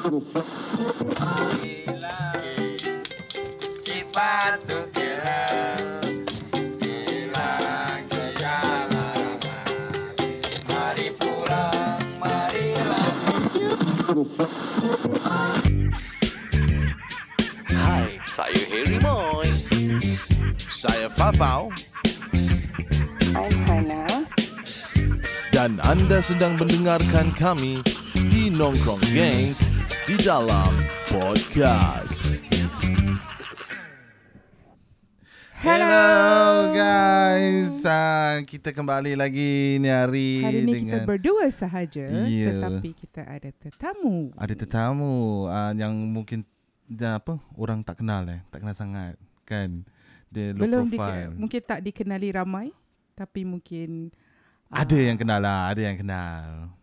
Hai, saya Harry Boy. Saya Fafau I'm Hana. dan anda sedang mendengarkan kami di Nongkrong Gangs di dalam podcast. Hello guys, uh, kita kembali lagi ni hari, Hari ini dengan kita berdua sahaja Ya. Tetapi kita ada tetamu ada tetamu uh, yang mungkin dah apa orang tak kenal eh, tak kenal sangat kan. Dia low Belum di, profile. Mungkin tak dikenali ramai Tapi mungkin ada ah, yang kenal lah, ada yang kenal.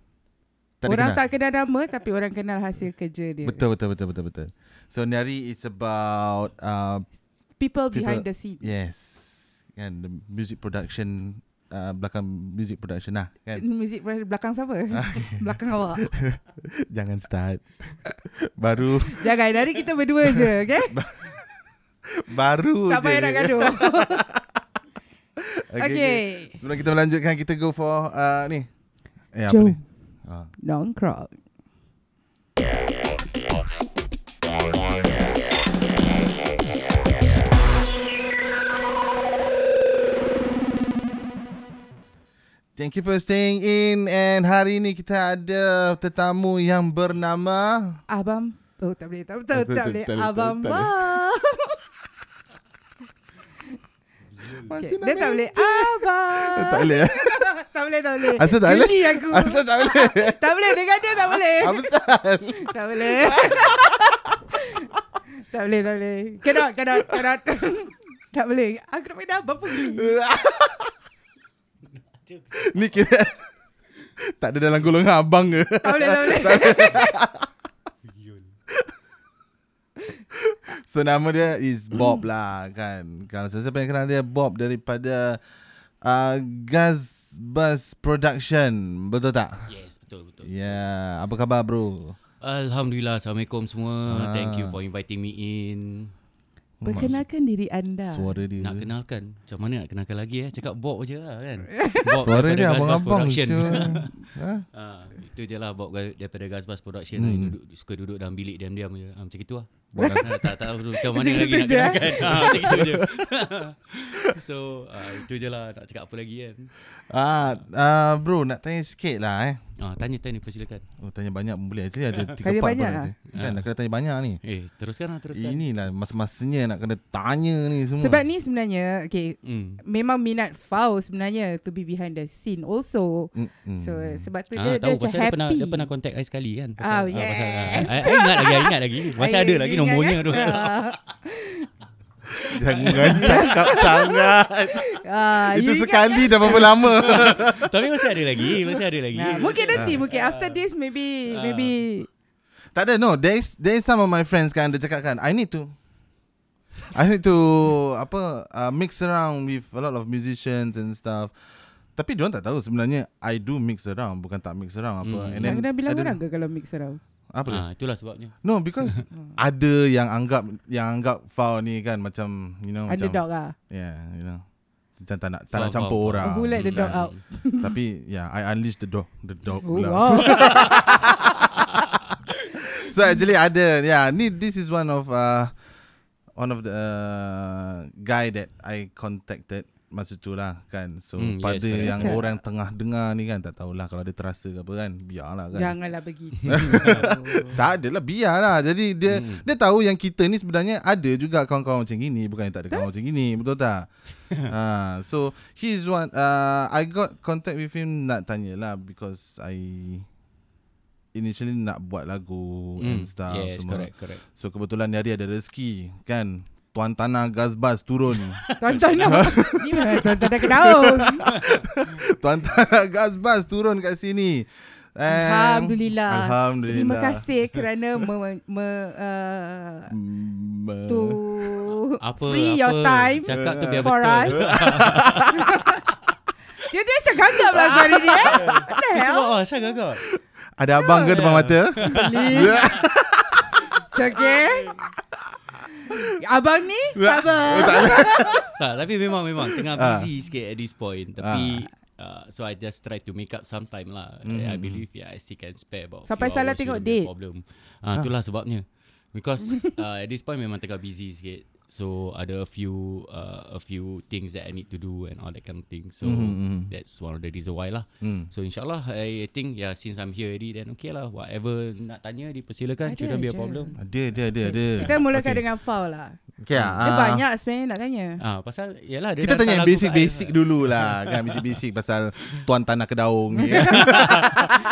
Tak Orang dikenal? tak kenal nama Tapi orang kenal hasil kerja dia Betul betul betul betul betul. So ni hari it's about uh, People, People- behind the scene yes kan the music production uh, belakang music production lah kan. Muzik belakang siapa? belakang awak Jangan start. Baru Jangan hari kita berdua je Okay baru Tak je. payah nak gaduh okay, Okay Sebelum kita melanjutkan kita go for uh, ni. Eh apa Jom. Ni? Ah. Nongkrong Thank you for staying in. And hari ni kita ada tetamu yang bernama Abang. Oh tak boleh. Tak, tak, tak- tak boleh. tak boleh, Abang tak- tak Bang Dia tak boleh Abang tak boleh eh? Tak boleh tak boleh. Asal tak boleh? Aku. Asal tak boleh? Tak boleh dengan dia tak boleh. Apa? Tak boleh. Tak boleh tak boleh. Cannot cannot cannot. Tak boleh. Aku nak main abang pun geli ni kira tak ada dalam golongan abang ke? Tak boleh. Tak boleh So nama dia is Bob lah kan. Kalau siapa yang kenal dia Bob daripada uh, Gaz Bus Production. Betul tak? Yes, betul betul. Ya, yeah. apa khabar bro? Alhamdulillah, Assalamualaikum semua. Ah. Thank you for inviting me in. Perkenalkan diri anda Suara dia. Nak kenalkan. Macam mana nak kenalkan lagi eh? Cakap Bob je lah kan. Bob Suara daripada dia Gas abang-abang Production. siul. ha? Ah, itu je lah Bob daripada Gas Bus Production. Hmm. Hmm. Duduk, suka duduk dalam bilik diam-diam je. Ah, macam itu lah. Buat Ah, tak tahu macam mana lagi nak je, eh? kenalkan. Ah, macam itu je. so, ah, itu je lah. Nak cakap apa lagi kan. Ah, uh, bro nak tanya sikit lah eh. Ah, tanya-tanya persilakan. Oh tanya banyak pun boleh. Actually ada tiga Tanya part banyak pun lah. Kan Ah. nak kena tanya banyak ni. Eh, teruskan lah, teruskan. Inilah masa-masanya nak kena tanya ni semua. Sebab ni sebenarnya Okay Hmm. Memang minat Fau sebenarnya To be behind the scene also Mm-mm. So sebab tu Ah, dia, dia tahu macam pasal dia happy pernah dia pernah contact I sekali kan. Ah, Pasal, yes. pasal, ah, I, I ingat lagi, I ingat lagi. Masih ada lagi ingat nombornya kan? tu. Ah. Jangan cakap sangat. Ah, Itu sekali dah berapa lama. Tapi masih ada lagi, masih ada lagi. Nah, mungkin nanti mungkin after this maybe Ah. maybe tak ada no. There is there is some of my friends kan dia cakap kan I need to I need to apa uh, mix around with a lot of musicians and stuff. Tapi dia tak tahu sebenarnya I do mix around bukan tak mix around apa. Hmm. And then kena bilang ada- orang ke kalau mix around. Apa dia? Ah, itulah sebabnya. No because ada yang anggap yang anggap foul ni kan macam you know Ada macam dog ah. Yeah, you know. Macam tak nak tak nak campur faham, orang. Who let the dog out? Tapi yeah, I unleash the dog, the dog Oh, pula. wow. So actually ada yeah, ni this is one of uh, one of the uh, guy that I contacted masa tu lah kan. So Hmm, yes, pada correct. yang orang tengah dengar ni kan tak tahulah kalau dia terasa ke apa kan. Biarlah kan. Janganlah begitu. Tak adalah biarlah. Jadi dia Hmm. dia tahu yang kita ni sebenarnya ada juga kawan-kawan macam gini, bukan yang tak ada kawan macam gini, betul tak? ha, so he's one uh, I got contact with him nak tanyalah because I initially nak buat lagu Hmm, and stuff Yes, semua. correct, correct. So kebetulan ni hari ada rezeki kan. Tuan Tanah Gas Bus turun. Tuan-tuan nak. Ni memang tuan-tuan dah kedaung. Tuan Tanah Gas Bus turun kat sini. And Alhamdulillah. Alhamdulillah. Terima kasih kerana me, me, uh, Mm, to Apa, free apa, your time Cakap tu biar for betul. us. Dia dia macam gagap lah hari ni eh. What the hell? Sebab apa? Saya gagap. Ada abang ke depan mata? It's okay. Abang ni sabar. tak, tapi memang memang tengah Ah. busy sikit at this point. Tapi uh, so I just try to make up some time lah. I, I believe yeah, I still can spare about. Sampai salah tengok date. Problem. Ah, itulah sebabnya. Because uh, at this point memang tengah busy sikit. So ada a few uh, a few things that I need to do and all that kind of thing. So Mhm, mhm. that's one of the reason why lah. Hmm. So insyaAllah I think yeah since I'm here already then okay lah whatever nak tanya dipersilakan Ada shouldn't be a problem. Ada, ada, ada, ada. Kita mulakan Okay. dengan foul lah. Okay, Dia ah. banyak sebenarnya nak tanya. Ah pasal yalah dia Kita tanya yang basic-basic I. dulu lah kan Basic-basic pasal Tuan Tanah Kedaung ni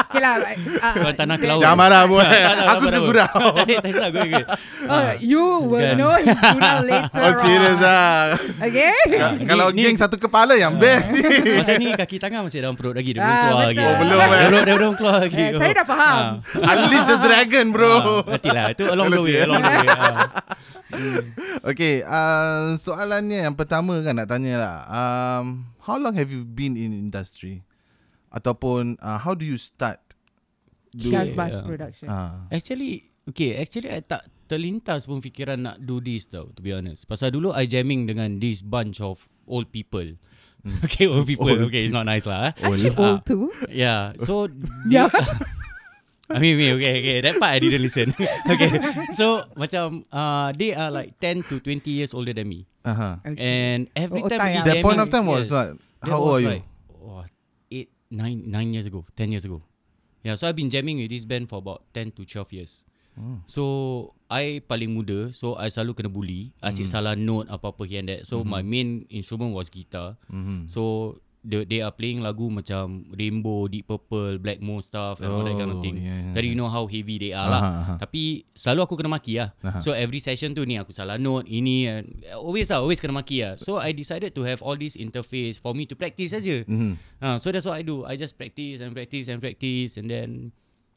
Okay lah. uh, Tuan tanah ke laut. Jangan marah pun Aku suka gurau Tak tak. Oh, you will Bukan. know his gurau later Oh on. lah Okay? Kalau Ni- geng satu kepala yang best ni Masa ni kaki tangan masih dalam perut lagi dia belum Ah, keluar lagi. Oh, belum, eh? belum dia belum keluar lagi. Eh, saya dah faham. Unleash the dragon bro Ah, Nantilah itu along the way, along the way. Ah. Okay uh, Soalannya yang pertama kan nak tanya lah um, How long have you been in industry? Ataupun uh, How do you start? Do- Bus Yeah. Production. Uh, Actually, okay, actually I tak terlintas pun fikiran nak do this tau, to be honest. Pasal dulu I jamming dengan this bunch of old people. Okay, old people. Old okay, it's not nice lah. Eh. Actually, old too. Yeah, so Yeah. I mean, me, okay, okay. That part I didn't listen. okay, so macam uh, they are like 10 to 20 years older than me, uh-huh. Okay. and every Oh, time we yang- That point jamming- of time was yes, what? that How old are you? Like, oh, eight, nine, nine years ago, ten years ago. Yeah, so I've been jamming with this band for about 10 to 12 years. Hmm. So I paling muda, so I selalu kena bully, asyik salah note apa-apa here and that. So my main instrument was guitar. Mhm. So they, they are playing lagu macam Rainbow, Deep Purple, Blackmore stuff and all that kind of Oh, thing. yeah, yeah, Tadi you know how heavy they are lah. Aha, aha. Tapi selalu aku kena maki lah. Aha. So every session tu ni aku salah note, ini and always lah, always kena maki lah. So I decided to have all this interface for me to practice saja. Mhm. Uh, so that's what I do. I just practice and practice and practice and then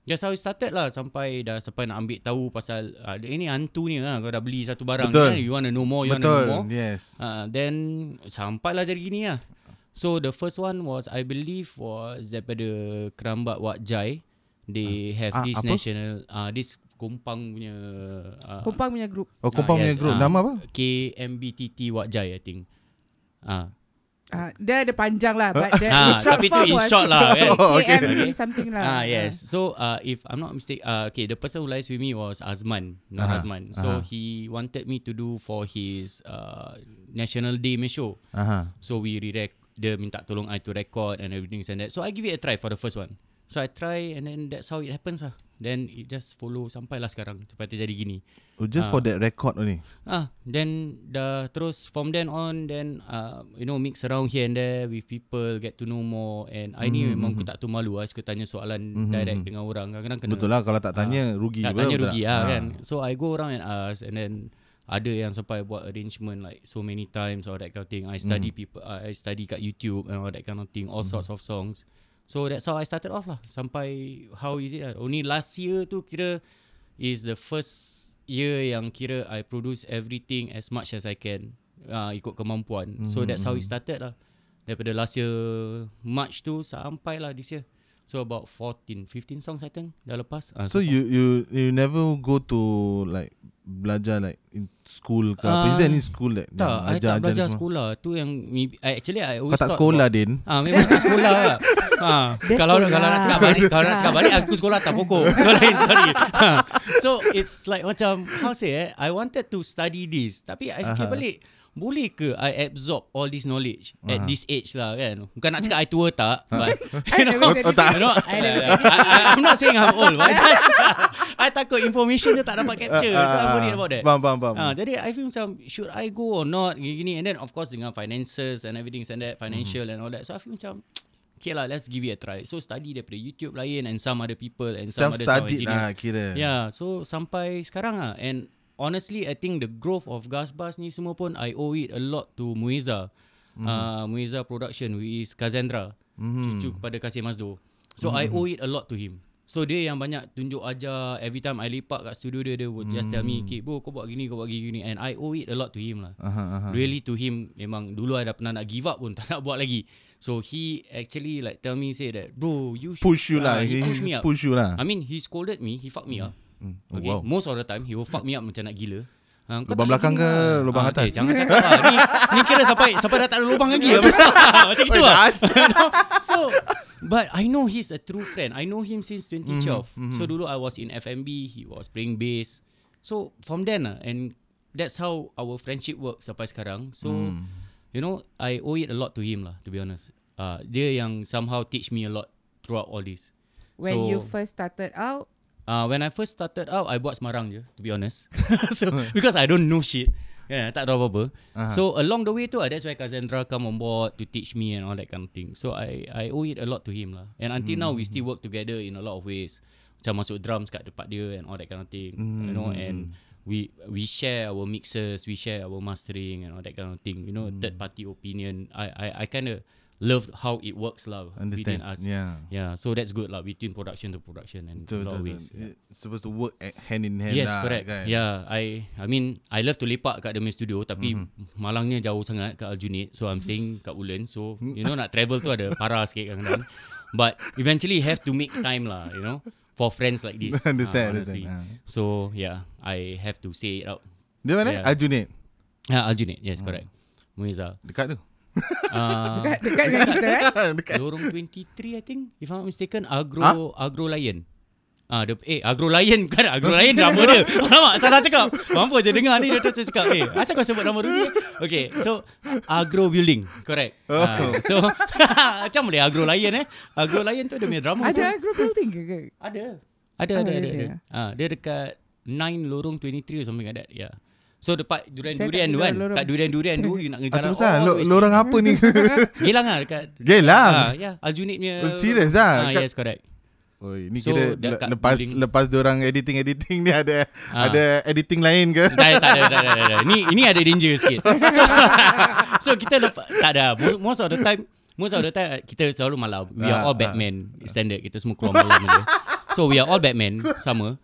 That's how it started lah Sampai dah sampai nak ambil tahu pasal uh, Ini hantu ni lah Kau dah beli satu barang Betul. ni kan You want to know more You want to know more yes. uh, Then Sampailah jadi gini lah So the first one was I believe was Daripada Kerambat Wak Jai They have Ah, this apa? national uh, This Kumpang punya uh, Kompang punya group. Oh, Kompang Ah, punya yes, group. ah. Nama apa? KMBTT Wak Jai I think Ah, Uh, dia ada panjang lah. But the, Ah, the short tapi tu in short lah, kan? Oh, okay. KM Okay. something lah. Ah yes. So uh, if I'm not mistaken, uh, okay, the person who lies with me was Azman, not Aha, Azman. So aha. he wanted me to do for his uh, National Day me show. Aha. So we re-rec, dia minta tolong I to record and everything and that. So I give it a try for the first one. So I try and then that's how it happens lah. Then it just follow sampailah sekarang sampai terjadi gini. Oh, just Ah. for that record only. Ah, then dah terus from then on then uh, you know mix around here and there with people get to know more and I ni Mhm, memang mhm. aku tak tu malu lah suka tanya soalan Mhm, direct dengan orang kadang-kadang kena Betul lah kalau tak tanya rugi. tak tanya rugi lah Ah. kan so I go around and ask and then ada yang sampai buat arrangement like so many times or that kind of thing I study Mhm. people uh, I study kat YouTube and all that kind of thing all Mhm. sorts of songs so that's how I started off lah sampai how is it lah. only last year tu kira is the first year yang kira I produce everything as much as I can uh, ikut kemampuan so Mhm, that's how it mhm. started lah daripada last year March tu sampai lah this year so about 14 15 songs I think dah lepas Ah, So you you you never go to like belajar like in school ke apa? Is Ah, there any school that Tak, yang I tak belajar semua? sekolah. Tu yang maybe, I, actually I Kau always tak thought sekolah about, Din? Ah, memang tak sekolah lah. Ha, kalau sekolah. kalau nak cakap balik, kalau nak cakap balik aku sekolah tak pokok. So lain sorry. Ha. So it's like macam how say eh, I wanted to study this tapi I fikir Aha. balik boleh ke I absorb all this knowledge at Aha. this age lah kan. Bukan nak cakap I tua tak, but you know, Oh, tak. you know, I, I, I'm not saying I'm old, but I, just, I takut information dia tak dapat capture. So I'm worried about that. Faham, faham, faham. Ah, jadi I feel macam should I go or not gini and then of course dengan finances and everything and that financial Mhm. and all that. So I feel macam okay lah let's give it a try. So study daripada YouTube lain and some other people and some other Self-studied engineers. lah kira. Yeah, so sampai sekarang ah and honestly I think the growth of Gas Bus ni semua pun I owe it a lot to Muiza. Mhm. Uh, Muiza Production who is Kazendra. Mhm. Cucu kepada Kasim Mazdo. So I owe it a lot to him. So dia yang banyak tunjuk ajar every time I lepak kat studio dia dia would just tell me, Hmm. "Kid, bro, kau buat gini, kau buat gini, gini." And I owe it a lot to him lah. Aha, aha. Really to him memang dulu I dah pernah nak give up pun tak nak buat lagi. So he actually like tell me say that, "Bro, you should, Push you lah. Ah, he push me up. Push you lah. I mean, he scolded me, he fucked me up. Hmm. Oh, Okay, wow. most of the time he will fuck me up macam nak gila. Ha, kau Lubang belakang ke lah. lubang Ah, atas? Eh, jangan cakap lah. Ni, ni kira sampai sampai dah tak ada lubang lagi. Macam gitu lah. so, but I know he's a true friend. I know him since 2012. Mhm, So dulu I was in FMB, he was playing bass. So from then lah, and that's how our friendship works sampai sekarang. So, Hmm. you know, I owe it a lot to him lah, to be honest. Uh, dia yang somehow teach me a lot throughout all this. When so, you first started out, Uh, when I first started out, I buat Semarang je, to be honest. so because I don't know shit, yeah, tak tahu apa-apa. Aha. So along the way tu, that's why Cassandra come on board to teach me and all that kind of thing. So I I owe it a lot to him lah. And until now, we still work together in a lot of ways. Macam masuk drums kat tempat dia and all that kind of thing, you know. And we we share our mixes, we share our mastering and all that kind of thing. You know, third party opinion. I I I kind of love how it works lah Understand. within us. Yeah. Yeah, so that's good lah between production to production and a lot of ways. betul. It's supposed to work at- hand in hand Yes, lah. correct. Kan? Yeah, I I mean I love to lepak kat Demi Studio tapi mm-hmm. malangnya jauh sangat kat Aljunied. So I'm staying kat Woodlands. So you know nak travel tu ada parah sikit kadang-kadang. But eventually have to make time lah, you know, for friends like this. Understand, honestly. understand, ah. So yeah, I have to say it out. Dia mana? Yeah. Aljunied. Ah, Aljunied, yes, correct. Muiza. Dekat tu. Uh, dekat, dekat dengan kita eh. Dekat. Lorong 23 I think if I'm not mistaken Agro Ah? Agro Lion. Ah, the, eh Agro Lion kan Agro Lion drama dia. Alamak salah cakap. Mampu je dengar ni dia tu cakap eh asal kau sebut nama dia? Okay, so Agro Building, correct. Oh. Ah, so macam boleh Agro Lion eh. Agro Lion tu ada punya drama. pun. Ada group building ke? ke? Ada. Ada Oh, ada ada. really? ada. Ah, dia dekat 9 lorong 23 or something like that. Yeah. So dekat durian-durian kat tu kan. lorong- Kat durian-durian tu you nak all Lo, the way lorong apa ni? Gelang lah dekat Gelang. Ah, ya, Aljunied punya. Oh, serious ah? Ah, Kat- yes, correct. Oi, ni So, kira le- lepas building. lepas orang editing editing ni ada Ah. ada editing lain ke? Tak ada, tak ada, tak ada, tak ada. Ni, ini ada danger sikit. So, so kita lepas, tak ada. Mo- Most of the time, most of the time kita selalu malam. We are Ah, all. Batman standard. Kita semua keluar malam. So we are all Batman sama.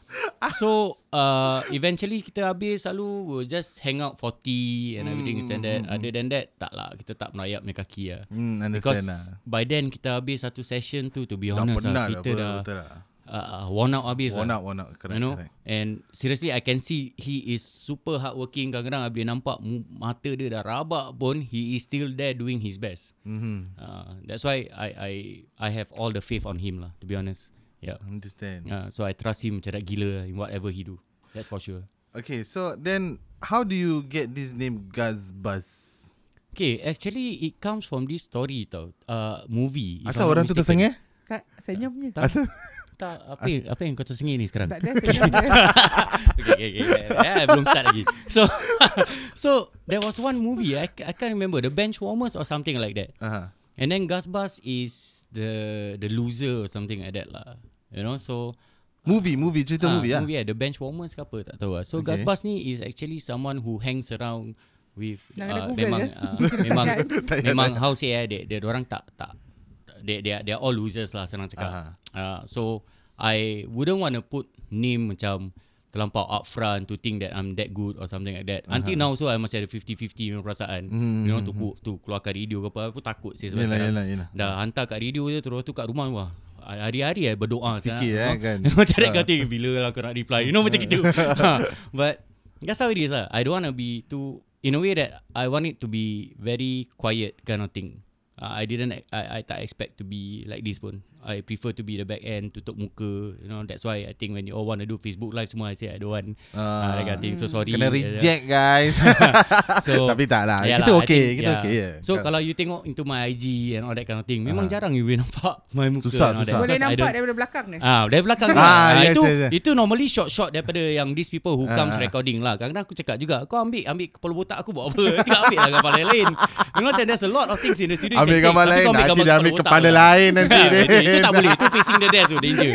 So uh, eventually kita habis selalu we'll just hang out for tea and everything Hmm, standard. hmm. Other than that, tak lah. Kita tak merayap punya kaki lah. Hmm, Because lah. by then kita habis satu session tu to be Dah honest lah, dah, kita betul, dah betul lah. uh, uh, worn out habis Worn lah. out, worn out. Correct, you know correct. and seriously I can see he is super hardworking kadang-kadang I boleh nampak mata dia dah rabak pun he is still there doing his best Mhm. uh, that's why I I I have all the faith on him lah to be honest yeah Understand. uh, so I trust him macam nak gila in whatever he do that's for sure Okay, so then how do you get this name Guz Buzz? okay actually it comes from this story tau uh, movie Asal orang tu tersengih? Tak, senyum je. tak, tak apa yang, apa yang kau tersengih ni sekarang Tak ada senyum okay, okay, okay. Eh, belum start lagi. So, so there was one movie I, I can't remember the bench warmers or something like that. Aha. And then Gus Bus is the the loser or something like that lah. You know, so Movie, movie, cerita ah, movie lah. movie the bench warmers ke apa tak tahu lah. So Okay. Gus Bus ni is actually someone who hangs around with Nak uh, memang je. uh, memang memang how say eh dia dia orang tak tak they they are, they are all losers lah senang cakap. Aha. Uh, so I wouldn't want to put name macam terlampau upfront to think that I'm that good or something like that. Until now so I masih ada 50-50 punya perasaan. Hmm, You know hmm, to ku- to keluarkan radio ke apa aku takut sih Yelah, sebenarnya. yelah, yelah. Dah hantar kat radio je terus tu kat rumah wah hari-hari I berdoa Fikir, sekarang. eh, kan? macam nak kata bila lah aku nak reply. You know macam gitu. Ha, But that's how it is lah. I don't want to be too in a way that I want it to be very quiet kind of thing. Uh, I didn't I, I tak expect to be like this pun. I prefer to be the back end tutup muka. You know that's why I think when you all want to do Facebook live semua I say I don't want. Uh, Ah. that kind of thing. So sorry. Kena reject guys. So Tapi tak lah. Yeah Kita lah, okay, think, kita yeah. okay je. So kalau you tengok into my IG and all that kind of thing, memang Ah. jarang you boleh nampak my muka. Susah, susah. Boleh nampak daripada belakang ni. Ah, dari belakang Ah, yes, itu yes, yes. itu normally shot-shot daripada yang these people who comes ah. recording lah. Kadang-kadang aku cakap juga, kau ambil ambil kepala botak aku buat apa? Cakap ambil lah gambar yang lain. You know, macam there's a lot of things in the studio. Ambil gambar tapi lain, nanti dia ambil kepala lain nanti dia. Itu tak boleh. Itu facing the desk tu danger.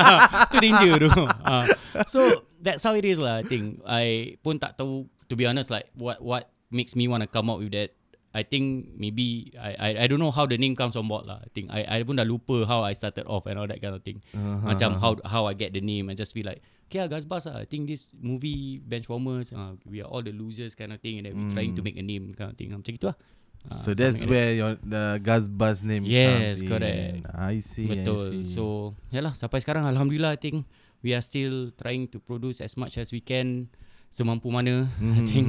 tu danger tu. Ah. So that's how it is lah. I think I pun tak tahu to be honest like what what makes me want to come out with that I think maybe I, I I don't know how the name comes on board lah. I think I I pun dah lupa how I started off and all that kind of thing. Uh-huh. Macam how how I get the name and just feel like okay, ah, Gasbas ah. I think this movie Benchwarmers, uh, we are all the losers kind of thing and then we trying to make a name kind of thing. Macam gitu lah. Ah, So that's where your the Gus Buzz name Yes, comes in. correct. I see. I Betul. see. So, yalah sampai sekarang alhamdulillah I think we are still trying to produce as much as we can semampu mana. Mm-hmm. I think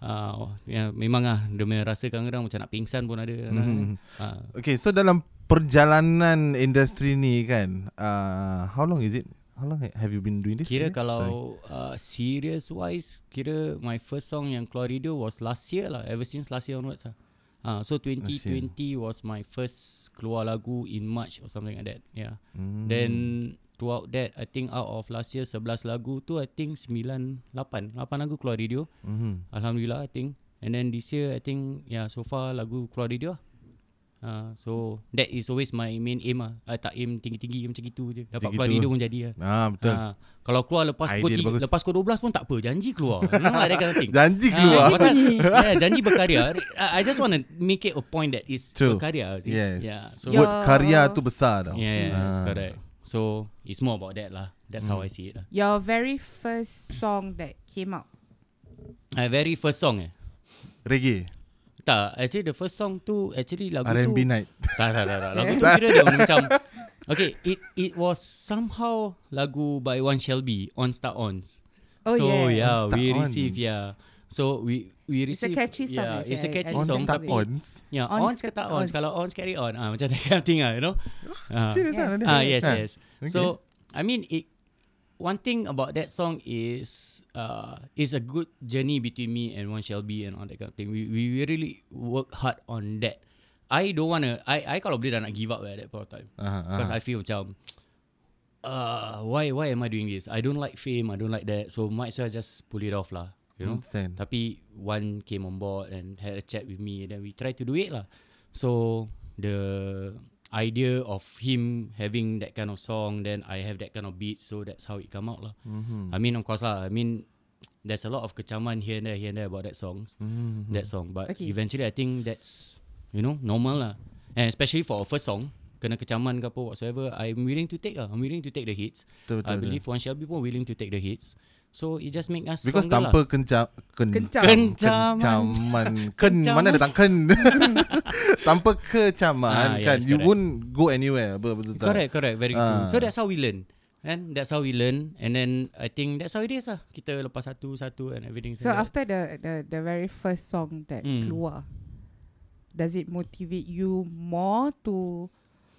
uh, ya memang ah dia punya rasa kadang-kadang macam nak pingsan pun ada. Mhm. Uh, Okay, so dalam perjalanan industri ni kan, uh, how long is it? How long have you been doing this? kira Sorry. kalau uh, serious wise kira my first song yang keluar radio was last year lah ever since last year onwards lah. Uh, so 2020 was my first keluar lagu in March or something like that. Yeah. Hmm. Then throughout that I think out of last year 11 lagu tu I think 9 8 8 lagu keluar radio. Mhm. Alhamdulillah I think. And then this year I think yeah so far lagu keluar radio lah. Uh, so that is always my main aim lah. I tak aim tinggi-tinggi macam gitu je. Dapat keluar Macam gitu. radio pun jadi lah. Ah betul. Ha, kalau keluar lepas pukul tiga, bagus. lepas pukul 12 pun tak apa. Janji keluar. you know, like that kind of thing. Janji Ah, keluar. pasal- yeah, janji berkarya. I, I just want to make it a point that is True. berkarya. See? Yes. Yeah. So Your- Word karya tu besar tau. yeah, yeah Ah. that's correct. So it's more about that lah. That's how I Hmm. see it lah. Your very first song that came out. My very first song eh. Reggae, Tak, actually the first song tu actually lagu R&B tu night. Tak, tak, tak, tak. Lagu tu kira dia macam Okay, it it was somehow lagu by One Shelby, On Star Ons. Oh so yeah. yeah, On we receive Ons. yeah. So we we It's a receive catchy song Yeah, it's a catchy On song Star tapi. Ons. yeah, Ons ons, ke tak ons. ons? Kalau ons carry on. Ah macam that kind of thing ah, you know. Ah. Serious Yes. ah? Ah yes, Ah, yes. So I mean it one thing about that song is uh is a good journey between me and One Shelby and all that kind of thing. We we really work hard on that. I don't wanna I I kalau boleh dah nak give up at that point of time. Ah, ah. Because I feel macam uh why why am I doing this? I don't like fame, I don't like that. So might as well just pull it off lah. You know? Understand. Tapi one came on board and had a chat with me and then we try to do it lah. So the idea of him having that kind of song, then I have that kind of beat, so that's how it come out lah. Mhm. I mean of course lah. I mean there's a lot of kecaman here and there, here and there about that songs, Mhm. that song. But Okay. eventually I think that's you know normal lah. And especially for a first song, kena kecaman ke apa whatsoever, I'm willing to take lah. I'm willing to take the hits. Betul, betul, I betul. believe One Shelby pun willing to take the hits. So it just make us Because tanpa lah. kencam ken, Kencam. Kencaman. kencaman ken Kencaman. mana datang ken tanpa kecaman Ah, kan yes, you correct. won't go anywhere betul betul tak? Correct, correct. Very Ah. true. So that's how we learn. And that's how we learn. And then I think that's how it is lah. Kita lepas satu-satu and everything. So after the the the very first song that Hmm. keluar, does it motivate you more to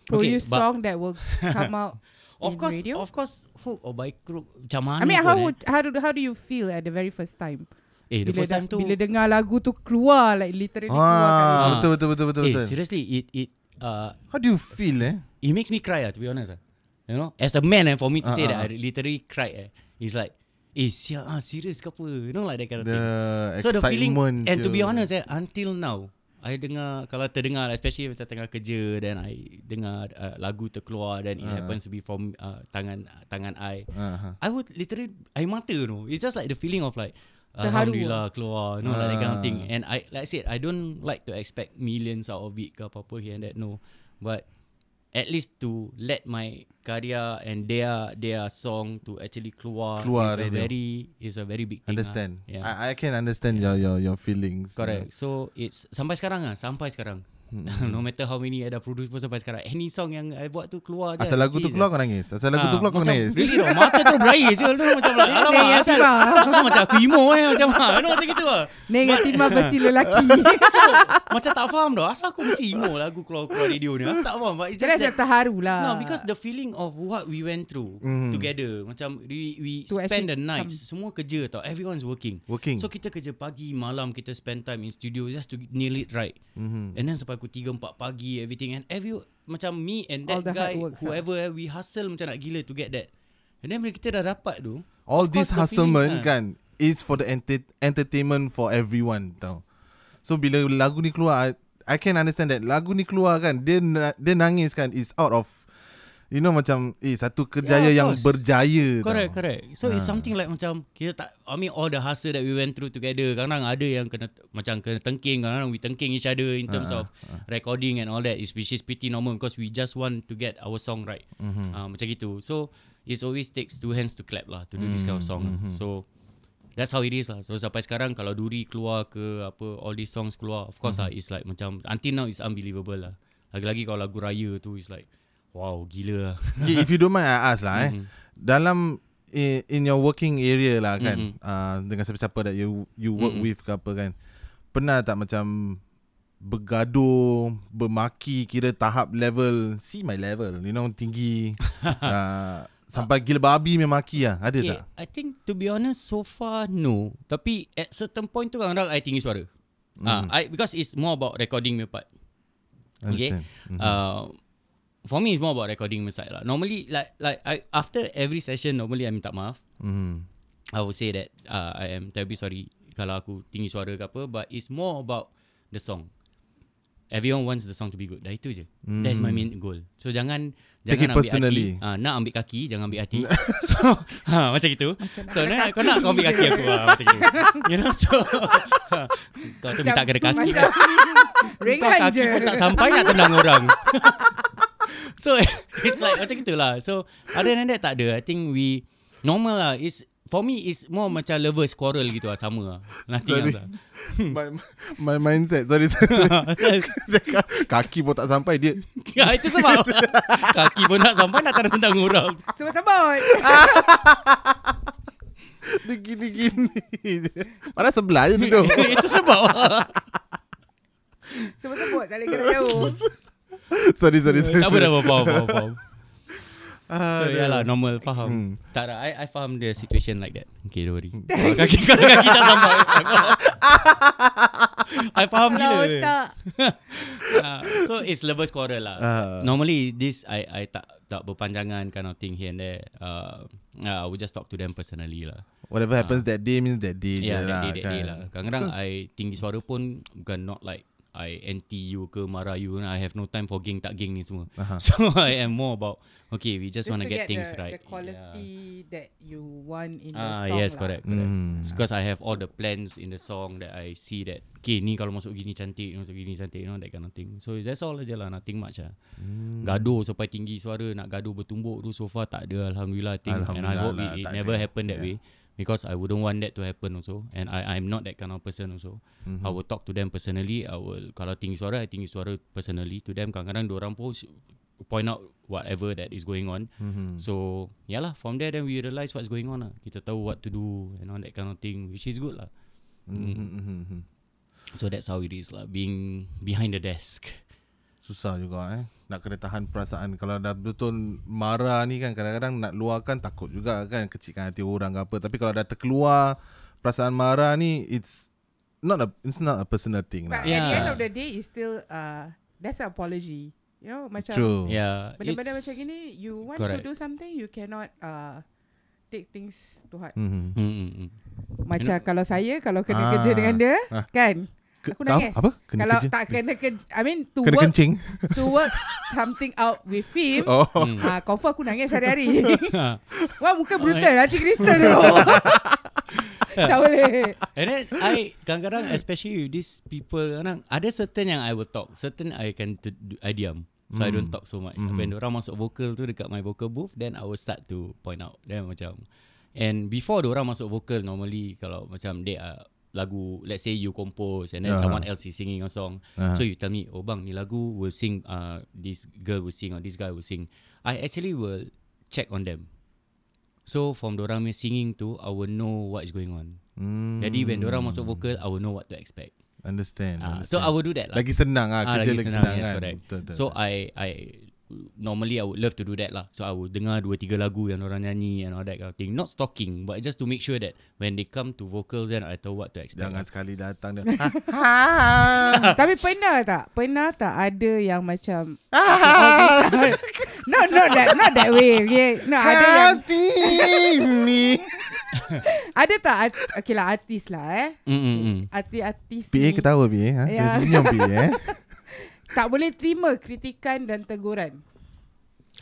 Okay, produce but- song that will come out Of in course, radio? of course, hook or by crook. Macam mana I mean, how eh. would how do how do you feel at the very first time? Eh, the bila, first time da- tu. bila dengar lagu tu keluar, like literally keluar kat ah Ah. betul betul betul betul eh, betul seriously, it it uh how do you feel eh it makes me cry ah, to be honest ah. You know, as a man eh, for me to Ah, say ah, that ah. I literally cried eh. It's like, eh, siap ah, serious ke apa? You know, like that kind of the thing. So the feeling excitement and to be honest eh until now I dengar kalau terdengar especially macam tengah kerja then I dengar uh, lagu terkeluar then it Ah. happens to be from uh, tangan tangan I ah. I would literally air mata you know it's just like the feeling of like Terharu. Alhamdulillah keluar you know like that kind of thing and I like I said I don't like to expect millions out of it ke apa-apa here and that no but at least to let my karya and their their song to actually keluar, Keluar is a very is a very big thing lah. understand yeah. I, I can understand your your your feelings Correct. So it's sampai sekarang ah, sampai sekarang. no matter how many I dah produce pun sampai sekarang. Any song yang I buat tu keluar je. asal lagu tu keluar kau nangis asal lagu tu Ah, keluar kau macam, nangis Really tau Mata tu berair je tu Macam like Alamak asal, lah. asal macam aku emo eh Macam ah, you know, macam gitu lah Negatif mah versi lelaki. so, Macam tak faham tau Asal aku mesti emo Lagu keluar-keluar radio ni Aku tak faham But it's just macam that terharu lah. No, because the feeling of what we went through Mhm. together, macam we we To spend the nights, semua kerja tau, everyone's working. working So kita kerja pagi, malam kita spend time in studio just to nail it right. Mhm. And then sampai pukul 3 4 pagi everything and every macam me and All that guy works, ah. whoever eh, we hustle macam nak gila to get that. And then bila kita dah dapat tu, all this hustlement ah. kan is for the enter- entertainment for everyone tau. So bila lagu ni keluar I, I can understand that lagu ni keluar kan dia na- dia nangis kan is out of You know macam eh satu kerjaya Yeah, yang course. berjaya Correct, tau. correct. So it's Ah. something like macam kita tak I mean all the hustle that we went through together. Kadang ada yang kena macam kena tengking, kadang we tengking each other in terms Ah, of recording and all that is which is pretty normal because we just want to get our song right. Mhm. Uh, macam gitu. So it always takes two hands to clap lah to do this kind of song. Mhm, mhm. So that's how it is lah. So sampai sekarang kalau Duri keluar ke apa all these songs keluar, of course Mhm. lah it's like macam until now it's unbelievable lah. Lagi-lagi kalau lagu raya tu is like wow gila. Okay, if you don't mind I ask lah eh. Mhm. Dalam in, in your working area lah kan Mhm. uh, dengan siapa-siapa that you you work Mhm. with ke apa kan. Pernah tak macam bergaduh, bermaki kira tahap level see my level, you know tinggi uh, sampai gila babi memaki lah. Ada Okay, tak? I think to be honest so far no. Tapi at certain point tu kadang-kadang I tinggi suara. Ah, Mhm. I because it's more about recording me part. Okay. Understand. Mhm. Uh, for me it's more about recording side lah. Normally like like I after every session normally I minta maaf. Mhm. I would say that uh, I am terribly sorry kalau aku tinggi suara ke apa but it's more about the song. Everyone wants the song to be good. Dah itu je. Mm. That's my main goal. So jangan Take jangan it personally. Ambil hati. Ah, nak ambil kaki, jangan ambil hati. so ha, macam itu. nak So nak, kau nak kau ambil kaki aku ah, macam itu. You know so kau tu minta kena kaki. Macam Kau Ringan kaki je pun tak sampai nak tendang orang. So it's like macam itulah. So other than that tak ada. I think we normal lah. It's for me it's more macam lovers quarrel gitu lah sama lah. Nothing Sorry. else lah. my, my mindset Sorry, sorry. Kaki pun tak sampai Dia ya, itu sebab kaki pun nak sampai nak tendang orang. Sebut-sebut Dia gini-gini Padahal sebelah je duduk itu sebab Sebut-sebut Tak boleh kena jauh Sorry sorry sorry tak apa faham faham faham. Ah, So yeah lah normal faham. Hmm. Tak ada I I faham the situation like that. Okay don't worry. Kalau kaki kalau kaki tak sampai. I faham. I faham Kalau gila. tak Ah, so it's lovers quarrel lah. Ah. Normally this I I tak tak berpanjangan kind of thing here and there. Uh, uh, I will just talk to them personally lah. Whatever happens that day Means that day Yeah, that lah, day, that day kan. lah. Kadang-kadang I tinggi suara pun bukan not like I anti you ke marah you. I have no time for geng tak geng ni semua. Aha. So I am more about okay, we just, Just want to get, get things the, right. The quality that you want in the Ah song yes, lah. correct, correct. Hmm. Because I have all the plans in the song that I see that okay ni kalau masuk gini cantik, masuk gini cantik, you know that kind of thing. So that's all aja lah, nothing much lah. Hmm. Gaduh sampai tinggi suara nak gaduh bertumbuk tu so far tak ada alhamdulillah I think and I Alhamdulillah hope lah, it, it tak never ada. happen that Yeah. way because I wouldn't want that to happen also and I I'm not that kind of person also. Mhm. I will talk to them personally. I will kalau tinggi suara I tinggi suara personally to them kadang-kadang orang pun point out whatever that is going on. Mhm. So yeah lah from there then we realise what's going on lah. Kita tahu what to do and all that kind of thing which is good lah. Mhm, mhm, mhm. So that's how it is lah being behind the desk. Susah juga eh Nak kena tahan perasaan Kalau dah betul marah ni kan Kadang-kadang nak luahkan takut juga kan Kecilkan hati orang ke apa Tapi kalau dah terkeluar Perasaan marah ni It's Not a It's not a personal thing But lah at the end Yeah. of the day It's still uh, That's an apology You know macam True Yeah. Benda-benda it's- macam gini You want Correct. to do something You cannot uh, Take things to heart Mhm. Mm, mm, mm. Macam kalau saya Kalau kena Ah. kerja dengan dia Ah. Kan Ke- Aku nangis Apa? Kena Kalau kerja? tak kena kerja I mean to Kena work kencing To work Something out with him Oh Hmm. Ah, confirm aku nangis hari-hari. Wah, muka brutal. Hati kristal tu. tak boleh. And then I kadang-kadang especially with these people kadang ada certain yang I will talk, certain I can t- do- I diam. So I don't talk so much. Mhm. When orang masuk vocal tu dekat my vocal booth then I will start to point out. Then macam and before orang masuk vocal normally kalau macam they are lagu let's say you compose and then Aha. someone else is singing a song. Aha. So you tell me, "Oh bang, ni lagu will sing uh this girl will sing or this guy will sing." I actually will check on them. So from dorang punya singing tu I will know what is going on. Hmm. Jadi when orang masuk vocal I will know what to expect. Understand, Ah, understand. so I will do that lah. Lagi senang lah Ah, Kerja lagi lagi senang, senang, yes, kan correct. Betul, betul, So betul. I I normally I would love to do that lah. So I would dengar dua tiga lagu yang orang nyanyi and all that kind of thing. Not stalking, but just to make sure that when they come to vocals then I tahu what to expect. Jangan lah. sekali datang dia Tapi pernah tak? Pernah tak ada yang macam No, not that not that way. Okay. No, ada yang Hati ni ada tak art- okay lah artis lah eh. Mm, mm, mm. Artis-artis PA ni ketawa PA ha? Dia senyum PA eh tak boleh terima kritikan dan teguran.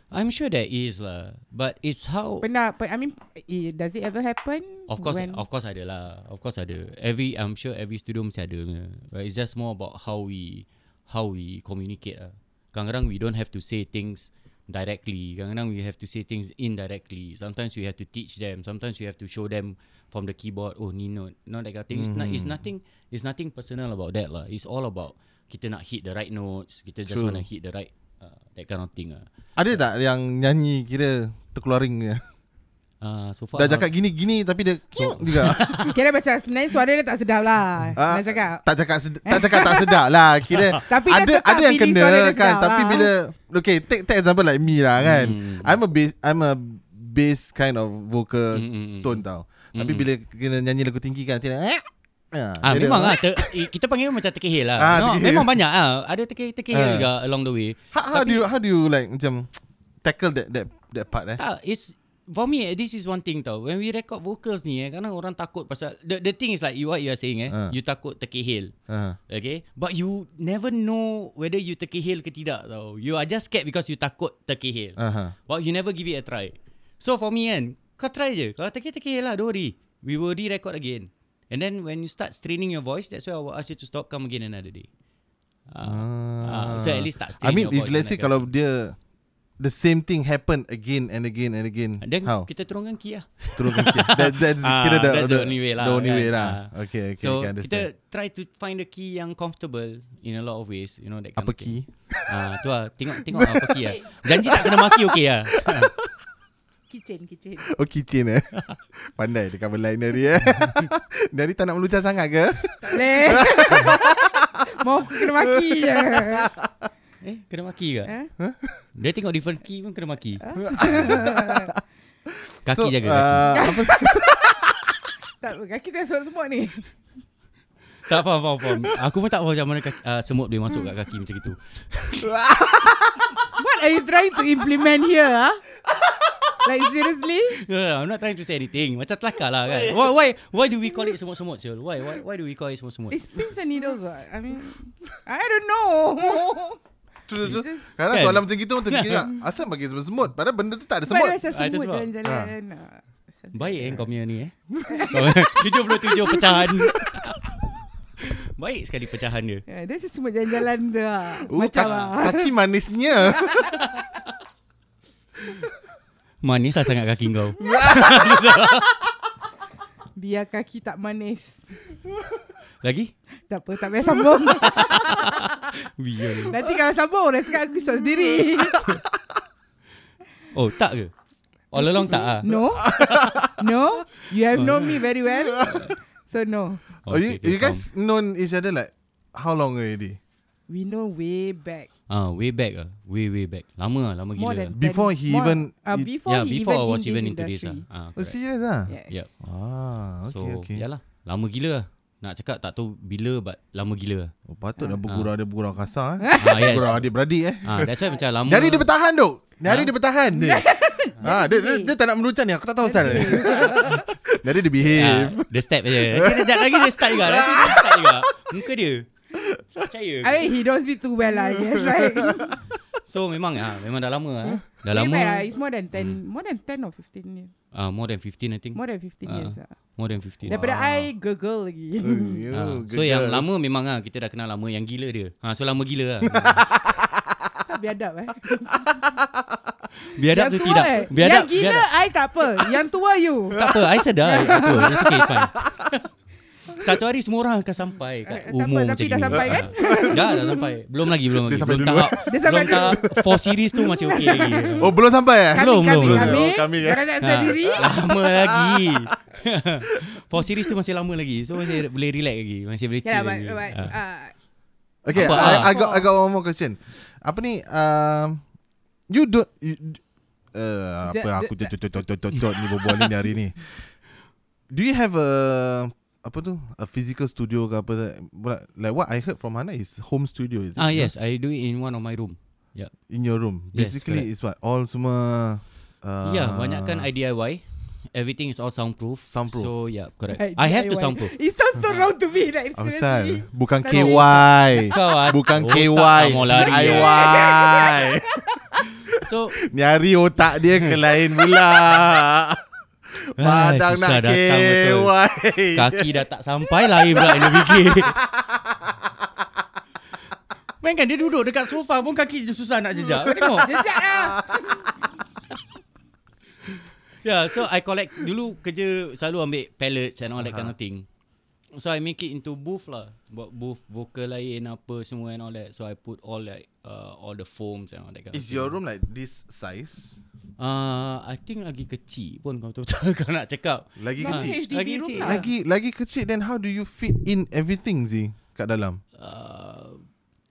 I'm sure there is lah. But it's how Pernah, per, I mean, eh, does it ever happen? Of course, when, of course ada lah. Of course ada. Every I'm sure every studio mesti ada. But it's just more about how we how we communicate lah. Kadang-kadang we don't have to say things directly. Kadang-kadang we have to say things indirectly. Sometimes we have to teach them. Sometimes we have to show them from the keyboard. Oh, ni note, not that kind of thing. It's, not, it's nothing. It's nothing personal about that lah. It's all about kita nak hit the right notes. Kita just True. want to hit the right uh, that kind of thing lah. Ada tak yang nyanyi kira terkeluaring dia? Uh, so far Dah cakap gini-gini tapi dia so, juga. Kira macam sebenarnya suara dia tak sedap lah. Ah, Nak cakap. tak cakap sed- tak cakap tak sedap lah kira Tapi ada ada yang kena kan sedap tapi lah. bila okay take take example like me lah kan Hmm. I'm a bass I'm a bass kind of vocal Mm, mm, mm. tone tau tapi Mm-mm. bila kena nyanyi lagu tinggi kan nanti eh Ah dia memang ada- ah ter, kita panggil macam terkehil lah. Ah, no, terkehil. memang banyak ah. Ada terkehil terkehil Ah. juga along the way. how, how do you how do you like macam tackle that that that part eh Tak, it's for me this is one thing tau. When we record vocals ni eh, kadang orang takut pasal the the thing is like you what you are saying eh, Ah. you takut terkehil. uh, Okay But you never know Whether you terkehil ke tidak tau You are just scared Because you takut terkehil uh-huh. But you never give it a try So for me kan Kau try je Kalau terkehil-terkehil lah Don't worry We will re-record again And then when you start straining your voice That's why I will ask you to stop Come again another day. Ah, so at least tak I strain mean your if voice let's say kalau dia the same thing happen again and again and again Then how? kita turunkan key lah. Turunkan key. That, that's Ah, kira the, that's the only way lah, the only kan? way lah. Ah. okay okay So understand. kita try to find the key yang comfortable In a lot of ways You know that kind apa of key? Ah, tu lah. Tengok tengok apa key lah. Janji tak kena maki okey lah Kitchen, kitchen. Oh kitchen eh Pandai dia cover line dari eh Dari tak nak melucah sangat ke Tak boleh. Mau aku kena maki je. Eh kena maki ke Eh? Dia tengok different key pun kena maki Kaki So, jaga kaki uh, apa, Tak, kaki tak semut-semut ni. Tak faham faham faham Aku pun tak faham macam mana kaki, uh, semut boleh masuk kat kaki macam itu What are you trying to implement here? Ah? Like seriously? yeah, I'm not trying to say anything Macam telakar lah kan Why why, why do we call it semut-semut Syul? Why, why why do we call it semut-semut It's pins and needles what? I mean, I don't know. tu- tu- tu. Jesus. Kadang Kan? soalan macam gitu Orang terfikir tak Asal bagi semut-semut Padahal benda tu tak ada semut Ah, itu semut jalan-jalan. Ah. Baik eh kau punya ni eh Kau- 77 pecahan Baik sekali pecahan dia Yeah, dia semut jalan-jalan tu lah. Uh, Macam kaki, lah. kaki manisnya Manis lah sangat kaki kau Biar kaki tak manis. Lagi? Tak apa, tak payah sambung. Biar Nanti kalau sambung, orang cakap aku shot sendiri. Oh tak ke? All along tak ah? No. No. You have known me very well. So no. oh, you, you guys known each other like How long already We know way back. Ah, way back ah, way way back. Lama lah, lama More gila. than lah. Before he more- even- uh, before yeah, he before even I was in even into this ah. Ah, Oh serious lah Yes. Yep. Ah, okay, so, okay. yalah. Lama gila lah. Nak cakap tak tahu bila but lama gila. Oh, patutlah bergurau dia bergurau kasar eh. ah, yes. Bergurau adik-beradik eh. ah, that's why macam lama. Dari dia bertahan duk. Dari Ha? dia bertahan dia. ha, dia, dia, dia tak nak meluncur ni. Aku tak tahu asal. Dari dia Ah, behave. dia step je. Nanti kejap lagi dia start juga. Nanti dia start juga. Muka dia. Percaya. I mean, he knows me too well, I guess, right? So memang ah, memang dah lama ah. Dah Way lama. back, ah, it's more than 10, more than 10 or 15 years. Ah, more than 15 I think. More than 15 Ah. years. ah. More than 15. Daripada I girl lagi. You, Ah, good so yang lama memang ah kita dah kenal lama yang gila dia. Ha, so lama gila lah. biadab eh. Biadab Yang tu tua tidak. eh. Biadab, Yang gila biadab. I tak apa. Yang tua you. Tak apa, I sedar. Apa, it's okay, it's fine. Satu hari semua orang akan sampai kat Eh, tak umur apa, macam tapi dah gini. sampai kan? dah, dah sampai. Belum lagi, belum lagi. Dia belum dulu. tahap, Dia sampai belum tahap 4 series tu masih okey lagi. Oh belum sampai eh? Kami, Belum, kami, belum, kami. belum. Oh, kami, eh. Jangan nak Ha, sendiri. lama lagi. 4 series tu masih lama lagi. So masih boleh relax lagi. Masih boleh chill Yeah, but, lagi. but, Ah. uh, Okay, Apa, I, ah? I got I got one more question. Apa ni? Um, you don't you, uh, apa aku dot dot dot dot dot dot ni berbual ni hari ni. Do you have a apa tu? A physical studio ke apa? Like- what I heard from Hana is home studio. Is it? Ah yes? I do it in one of my room. In your room. Yes, Basically, correct. it's what all semua. Uh, Ya, yeah, banyakkan I DIY. Everything is all soundproof. Soundproof. So yeah, correct. I I have to soundproof. It sounds so wrong to me. Like, seriously. sal? Bukan KY. Kau ah, Bukan otak KY. tak mau lari. DIY. So Nyari otak dia ke lain pula. Padang nak datang betul. kewai. Kaki dah tak sampai lain pula yang dia fikir. Main kan dia duduk dekat sofa pun kaki je susah nak jejak. Kau tengok. Jejak lah. Yeah, so I collect dulu kerja selalu ambil pallets and all that kind of thing. So I make it into booth lah. Buat booth vocal lain apa semua and all that. So I put all like uh, all the foams and all that kind of Is thing. your room like this size? Uh, I think lagi kecil pun kau betul-betul kau nak cakap. Lagi kecil. HDB Lagi room kecil. lah. Lagi lagi kecil then how do you fit in everything Zi kat dalam? Uh,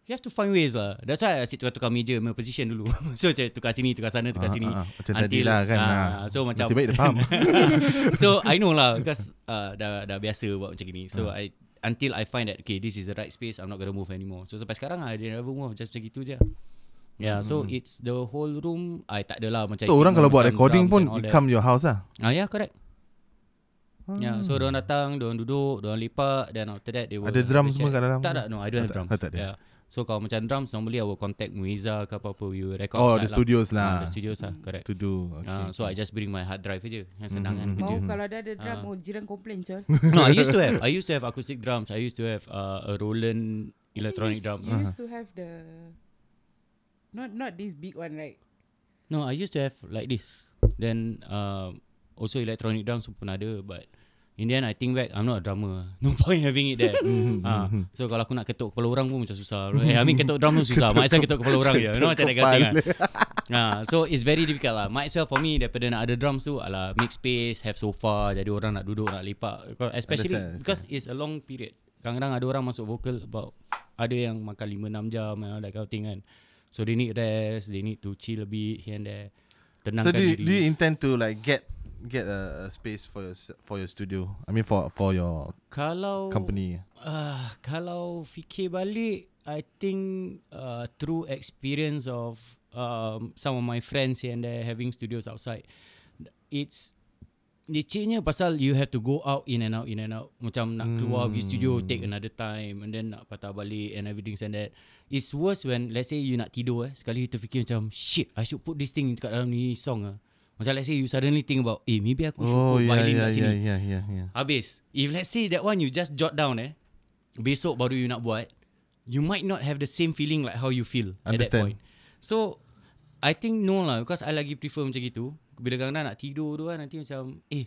you have to find ways lah. That's why I asyik tukar-tukar meja, my position dulu. so macam tukar sini, tukar sana, tukar Ah, sini. ah. Macam tadi lah kan. ah. So macam Nasib baik dia faham. so I know lah because uh, dah dah biasa buat macam. Ah. So I until I find that okay this is the right space, I'm not gonna move anymore. So sampai sekarang I didn't ever move just macam gitu je. Yeah, so it's the whole room I tak adalah macam Hmm. so orang kalau buat recording pun it come your house lah. Ah yeah, correct. Yeah, so orang datang, orang duduk, orang lepak then after that they will Ada drum semua kat dalam Tak tak, no, I don't Oh, have drums. oh, tak ada. Yeah. So kalau macam drums normally I will contact Muiza ke apa-apa we will record Oh, the studios lah. Ah, the studios lah, correct. To do. Okay. Uh, so I just bring my hard drive je Yang senang kan Mhm. kerja Oh, kalau dah ada drum, oh, jiran komplain, Col. No I used to have I used to have acoustic drums I used to have uh, a Roland electronic you, drums You used to have the... Not not this big one, right? No I used to have like this Then uh, Also electronic drums pun ada But In the end I think back I'm not a drummer. No point having it there. Uh, So kalau aku nak ketuk kepala orang pun macam susah. Eh, I mean ketuk drum pun susah. Might as well ketuk kepala orang. je You know macam thing kan uh, So it's very difficult lah. Might as well for me Daripada nak ada drums tu Alah make space Have sofa Jadi orang nak duduk Nak lepak. Especially Understand, Because it's a long period. Kadang-kadang ada orang masuk vocal About Ada yang makan 5-6 jam that kind of thing kan. So they need rest They need to chill a bit Here and there Tenangkan So do you, diri do you intend to like get get a, a space for your for your studio? I mean for for your Kalau company. Uh, kalau fikir balik, I think uh, through experience of um, some of my friends here and there having studios outside, it's Lecehnya pasal you have to go out in and out in and out. Macam nak keluar pergi studio Take another time And then nak patah balik And everything and that. It's worse when Let's say you nak tidur eh. Sekali you terfikir macam Shit I should put this thing Dekat dalam ni song ah. Macam let's say you suddenly think about Eh maybe aku should Oh put yeah violin yeah kat sini. yeah yeah yeah yeah. Habis If let's say that one you just jot down eh. Besok baru you nak buat You might not have the same feeling like how you feel At that Understand. point. So I think no lah Because I lagi prefer macam gitu Bila kadang-kadang nak tidur tu kan Nanti macam Eh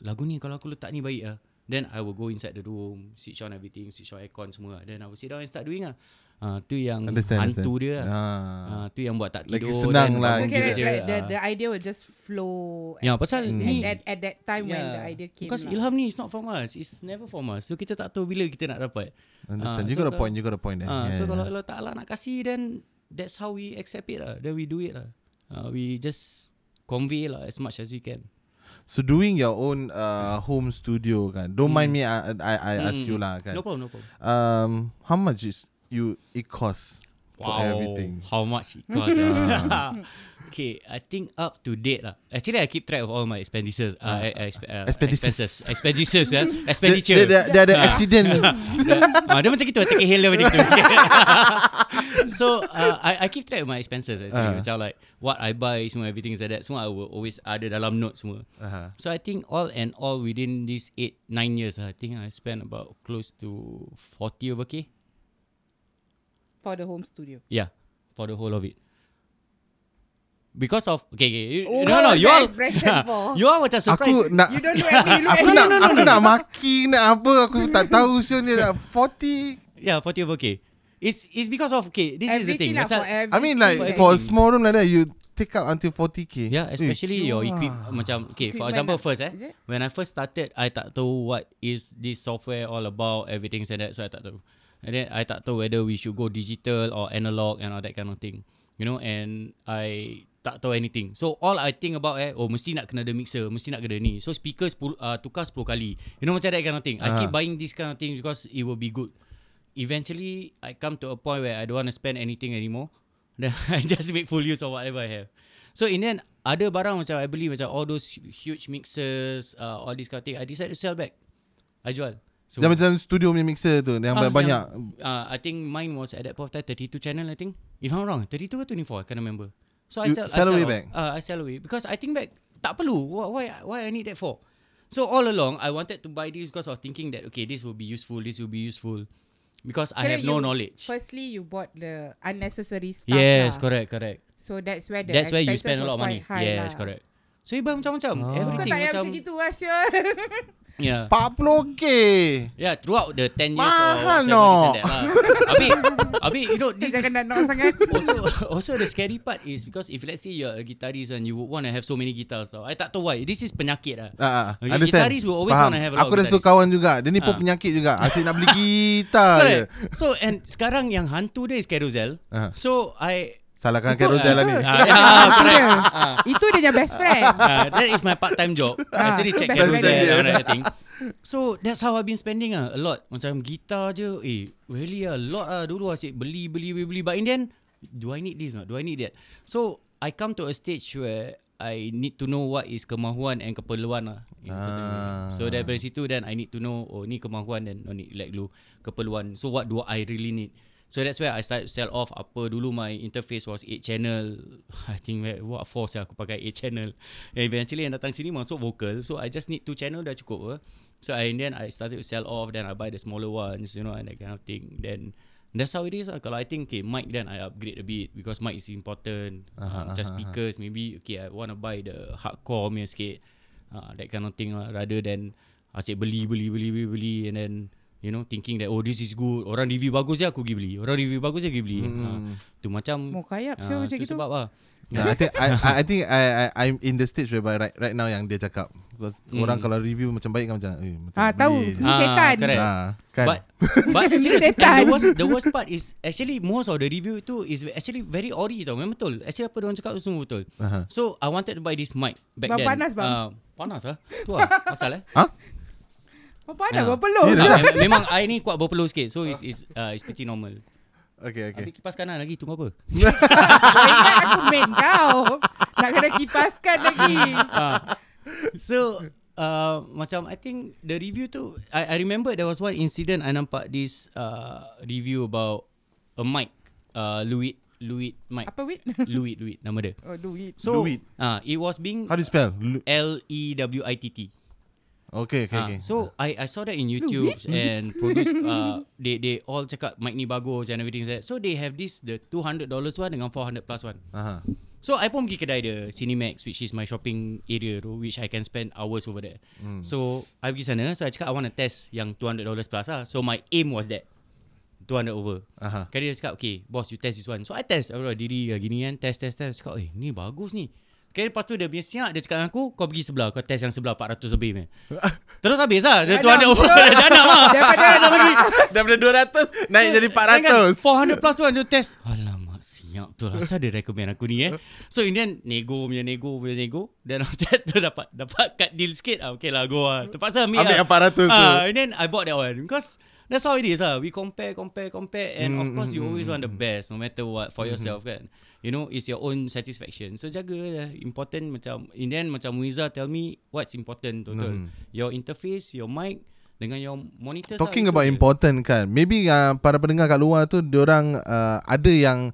lagu ni kalau aku letak ni baik lah Then I will go inside the room Switch on everything Switch on aircon semua Then I will sit down and start doing lah uh, Tu yang Understand, hantu understand. dia Ah. uh, Tu yang buat tak Lagi tidur senang then lah Okay, like, the, the idea will just flow Ya, pasal at, ni- at, at that time when the idea came Because lah. ilham ni is not from us It's never from us So kita tak tahu bila kita nak dapat Understand. You so got a kalau- point. You got a point there. Ah, yeah, so kalau yeah. Allah Ta'ala nak kasih Then That's how we accept it lah Then we do it lah uh, We just Convey lah As much as we can So doing your own uh, home studio kan. Don't mind me I I, I ask Mm. you lah kan. No problem no problem Um how much is you it costs for everything? How much it costs ah. Okay I think up to date lah Actually I keep track of all my expenditures uh, uh, exp- uh. Expenses Expenditures ya Dia, Expenditure dia, ada Ah. accident. ah, dia macam gitu Take a hill macam gitu So uh, I, I keep track of my expenses actually Ah. Macam like What I buy Semua everything is like that Semua I will always Ada dalam note semua uh-huh. So I think all and all Within these 8 9 years I think I spent about Close to 40 over K For the home studio. Yeah For the whole of it Because of Okay, okay. You, Oh, no, no, you all for? You all macam surprise Aku nak You don't look at me, you look aku me. nak aku nak maki nak apa aku tak tahu so ni nak 40 Yeah 40 over K It's it's because of Okay This is the thing Everything lah for everything. I mean like For for a everything. small room like that you take out until 40k. Yeah, especially Eh, your kiwah. equip macam okay. For Equipment example, lah. first eh, when I first started, I tak tahu what is this software all about, everything and that, so I tak tahu. And then I tak tahu whether we should go digital or analog and all that kind of thing, you know. And I tak tahu anything. So all I think about eh, oh mesti nak kena ada mixer, mesti nak kena ni. So speaker 10, uh, tukar 10 kali. You know macam that kind of thing. I Ah. keep buying this kind of thing because it will be good. Eventually, I come to a point where I don't want to spend anything anymore. Then I just make full use of whatever I have. So in the end, ada barang macam I beli macam all those hu- huge mixers, uh, all this kind of thing. I decide to sell back. I jual. So, Dia macam studio punya mixer tu yang Ah, banyak. Uh, I think mine was at that point of time 32 channel I think. If I'm not wrong, 32 ke 24? I can't remember. So I You sell, sell I away off. back? Uh, I sell away because I think back tak perlu. Why why, why I need that for? So all along I wanted to buy this because of thinking that okay this will be useful, this will be useful. Because I Kira have no you- knowledge. Firstly, you bought the unnecessary stuff. Yes, lah. correct, correct. So that's where the That's where you spend a lot of money. Yes, lah. correct. So you buy macam-macam. Oh. Kau Everything tak payah macam macam gitu lah, Syul. Yeah. 40k. Yeah, throughout the 10 years Mahal or no. that lah. Abi, Abi, you know, this is Jangan nak sangat. also also the scary part is because if let's say you're a guitarist and you would want to have so many guitars tau. I tak tahu why. This is penyakit lah. Ah, ah, Okay, understand. guitarist will always Faham. wanna have a lot Aku ada satu kawan juga. Dia ni pun Ah. penyakit juga. Asyik nak beli gitar je. So and sekarang yang hantu dia is Carousel. Ah. So I Salahkan lah itu- ni. Ah, correct. dia. Ah. Itu dia punya best friend. uh, that is my part-time job. Ah, Actually tu check Carousel friend dia. and everything. So that's how I've been spending ah a lot. Macam gitar je, eh really a lot ah dulu asyik beli beli beli beli. But in the end, do I need this? Not? Do I need that? So I come to a stage where I need to know what is kemahuan and keperluan lah. Ah. So dari situ then I need to know oh ni kemahuan dan oh ni like dulu keperluan. So what do I really need? So that's where I start sell off apa dulu my interface was 8 channel. I think what force aku pakai 8 channel. And eventually yang datang sini masuk vocal. So I just need 2 channel dah cukup apa. So I, and then I started to sell off then I buy the smaller ones you know and that kind of thing. Then that's how it is lah. Kalau I think okay mic then I upgrade a bit because mic is important. Aha, um, just speakers maybe okay I want to buy the hardcore punya sikit. Uh, that kind of thing lah rather than asyik beli beli beli beli beli and then you know thinking that oh this is good orang review bagus je aku pergi beli orang review bagus je aku pergi beli Hmm. uh, tu macam Mau kayap ah, Syul macam tu gitu. sebab lah Yeah, I think I, I, I think I, I I'm in the stage whereby right right now yang dia cakap because Hmm. orang kalau review macam baik kan macam eh macam Ah, tahu. Ni setan. correct. Ah, kan. But but serious, setan. the worst the worst part is actually most of the review tu is actually very ori tau. Memang betul. Actually apa orang cakap tu semua betul. Aha. So I wanted to buy this mic back Bang then. panas, bang. Uh, panas lah. Tu lah pasal eh. Apa ada Ah. berpeluh. Ah, mem- memang I ni kuat berpeluh sikit. So it's it's uh, it's pretty normal. Okay, okay. Habis kipas kanan lagi tunggu apa? Kau ingat aku main kau. Nak kena kipaskan lagi. Ah. So uh, macam I think the review tu I, I remember there was one incident I nampak this uh, review about a mic uh, Louis Louis mic Apa? Louis Louis nama dia. Oh, duit. So Louis. uh, it was being How do you spell? L E W I T T. Okay, okay, Ah, okay. So I I saw that in YouTube and produce uh, they they all cakap mic ni bagus and everything like that. So they have this the $200 one dengan 400 plus one. Aha. So I pun pergi kedai dia Cinemax which is my shopping area tu which I can spend hours over there. Hmm. So I pergi sana so I cakap I want to test yang $200 plus lah. So my aim was that 200 over. Aha. Kali dia cakap okay boss you test this one. So I test aku diri ah, gini kan test test test cakap eh ni bagus ni. Kali lepas tu dia punya siap dia cakap dengan aku kau pergi sebelah kau test yang sebelah 400 lebih ni. Terus habis lah Dia 200 over Dah janam lah. Daripada Dah lagi Daripada 200 naik jadi Kan 400. 400 plus tu kan dia test. Alamak siap tu lah. Asal dia recommend aku ni eh. So in the end Nego punya nego punya nego. Dan after that tu dapat Dapat cut deal sikit. Ah, Okay lah go lah. Terpaksa ambil, Ambil lah. yang 400 tu. Ah, And then I bought that one. Because That's how it is lah. We compare compare compare. And of Mm, course you mm, always mm, want the mm. best No matter what For yourself kan You know It's your own satisfaction. So jaga lah. Important macam In the end macam Muiza tell me What's important total? Mm. Your interface Your mic Dengan your monitor Talking about important kan. Maybe uh, para pendengar kat luar tu Diorang uh, ada yang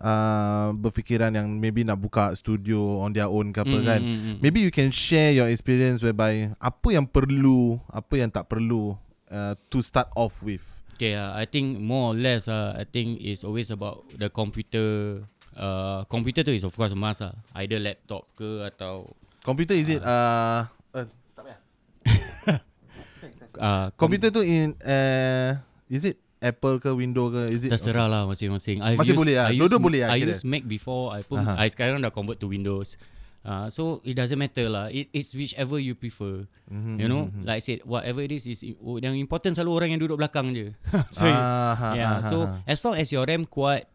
uh, Berfikiran yang Maybe nak buka studio On their own ke apa kan. Maybe you can share your experience Whereby Apa yang perlu Apa yang tak perlu uh, To start off with. Okay, uh, I think more or less, uh, I think it's always about the computer. Uh, computer tu is of course a must lah. Either laptop ke atau Computer is it uh, uh, uh, Computer tu in uh, Is it Apple ke Windows ke Is it terserah lah masing-masing. I've Masih used- boleh lah. I Dua-dua boleh lah I kira. use Mac before. I pun, Aha. I sekarang dah convert to Windows. Uh, so it doesn't matter lah. It, it's whichever you prefer. Mhm, You know, mhm. like I said, whatever it is, is oh, yang important selalu orang yang duduk belakang je. so Ah, ha, yeah, so ha. as long as your RAM kuat,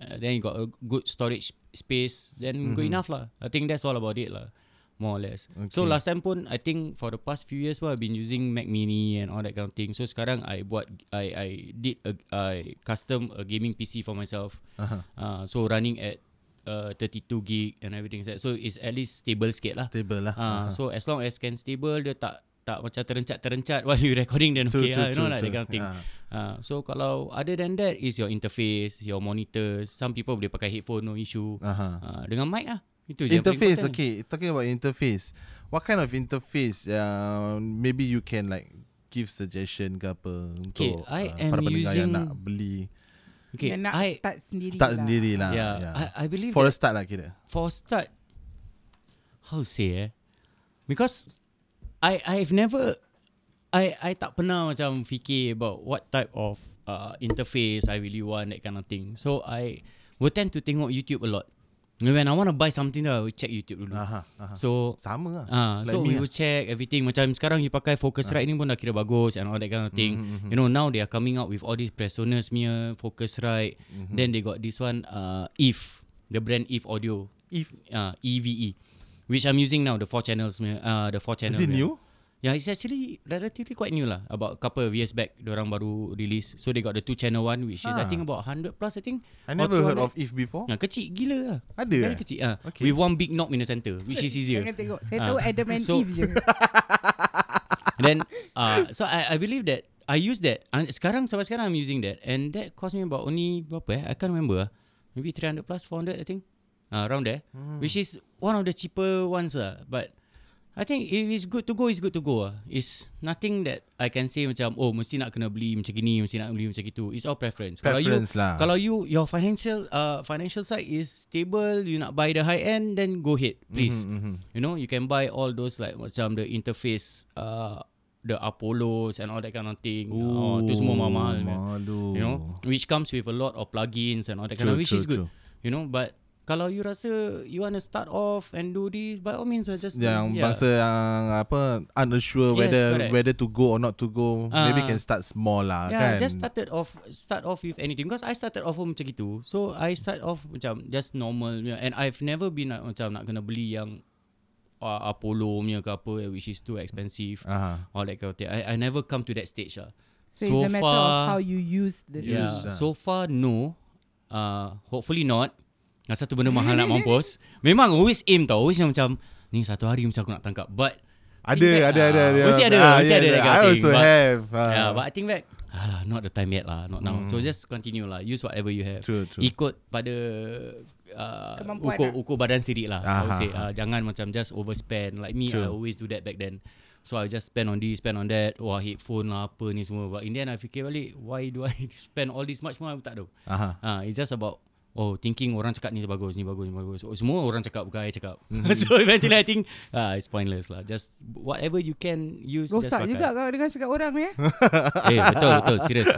uh, then you got a good storage space, then good Mhm. enough lah. I think that's all about it lah, more or less. So Okay. last time pun, I think for the past few years pun I've been using Mac Mini and all that kind of thing. So sekarang I buat, I I did a, I custom a gaming PC for myself. Aha. Uh, so running at uh, 32 gig and everything like that. So it's at least stable sikit lah. Stable lah Ah, Aha. so as long as can stable dia tak tak macam terencat-terencat while you recording then True, okay true, lah, you know true, like that true. kind of thing. Ah. Uh, so kalau other than that is your interface, your monitors. Some people boleh pakai headphone no issue. Aha. Uh, dengan mic lah. Itu je Interface, okay. Talking about interface, what kind of interface? Uh, maybe you can like give suggestion ke apa untuk I uh, am para pendengar yang using- nak beli Okay, Yang nak I start sendiri start lah. sendiri lah. yeah, yeah. I, I believe For a start lah kira. for start, how to say eh? Because I I've never I I tak pernah macam fikir about what type of uh, interface I really want that kind of thing. So I will tend to tengok YouTube a lot. When I want to buy something, I will check YouTube dulu. Aha, aha. So Sama lah. Ah, Like so we lah. will check everything. Macam sekarang you pakai Focusrite ni pun dah kira bagus and all that kind of thing. Mhm, mhm. You know now they are coming out with all these Presonus punya Focusrite. Mhm. Then they got this one uh Eve, the brand Eve Audio. If Uh EVE. Which I'm using now the four channels uh the four channels. is it new? Yeah, it's actually relatively quite new lah. About couple of years back, orang baru release. So they got the two channel one, which is Ah. I think about 100 plus. I think. I never heard 200. of If before. Nah, kecil gila lah. Ada Very eh? kecil. Ah, Okay. with one big knob in the center, which is easier. Jangan tengok. Saya Ah. tahu Adam and So- Eve je. And then uh, so I I believe that I use that. And sekarang sampai sekarang I'm using that and that cost me about only berapa eh? I can't remember. ah. Maybe 300 plus 400 I think. Uh, around there. Hmm. Which is one of the cheaper ones lah. But I think if it's good to go, it's good to go. Ah. It's nothing that I can say macam oh mesti nak kena beli macam gini, mesti nak beli macam gitu. It's all preference. Kalau you Preference lah. kalau you your financial uh financial side is stable, you nak buy the high end, then go ahead, please. Mhm, mhm. You know, you can buy all those like macam the interface, uh, the Apollos and all that kind of thing. oh, tu semua mahal. Malu. You know, which comes with a lot of plugins and all that True, kind of, which is true, good. true. You know, but kalau you rasa you want to start off and do this, by all means, uh, just yang yeah. bangsa yang apa unsure Yes, whether correct. whether to go or not to go maybe Ah. can start small lah Yeah, kan just started off start off with anything because I started off pun macam gitu. So I start off macam just normal yeah, and I've never been like, macam nak kena beli yang uh, Apollo punya ke apa which is too expensive. All that kind of thing. I, I never come to that stage lah. So, it's a matter of how you use the yeah, use lah. so far no. Uh, hopefully not. Nah, satu benda mahal nak mampus. Memang always aim tau. Always macam ni satu hari mesti aku nak tangkap. But ada ada ada ada mesti ada, Ah, mesti yeah, ada yeah. I also but- have ah. yeah, but I think back alah, not the time yet lah, not now. So Hmm. just continue lah. Use whatever you have. true true Ikut pada uh, Kemampuan ukur lah. ukur badan sendiri lah. I would Aha. say uh, jangan macam just overspend. Like me, I True. always do that back then. So I just spend on this, spend on that. Wah, headphone lah apa ni semua. But in the end, I fikir balik, why do I spend all this much more? Aku tak tahu. aha Ah, it's just about oh thinking orang cakap ni bagus, ni bagus, ni bagus. Oh, semua orang cakap bukan I cakap. Mhm. so eventually I think ah it's pointless lah. Just whatever you can use just Rosak pakai. juga kalau dengar cakap orang ni eh. Eh betul betul serius.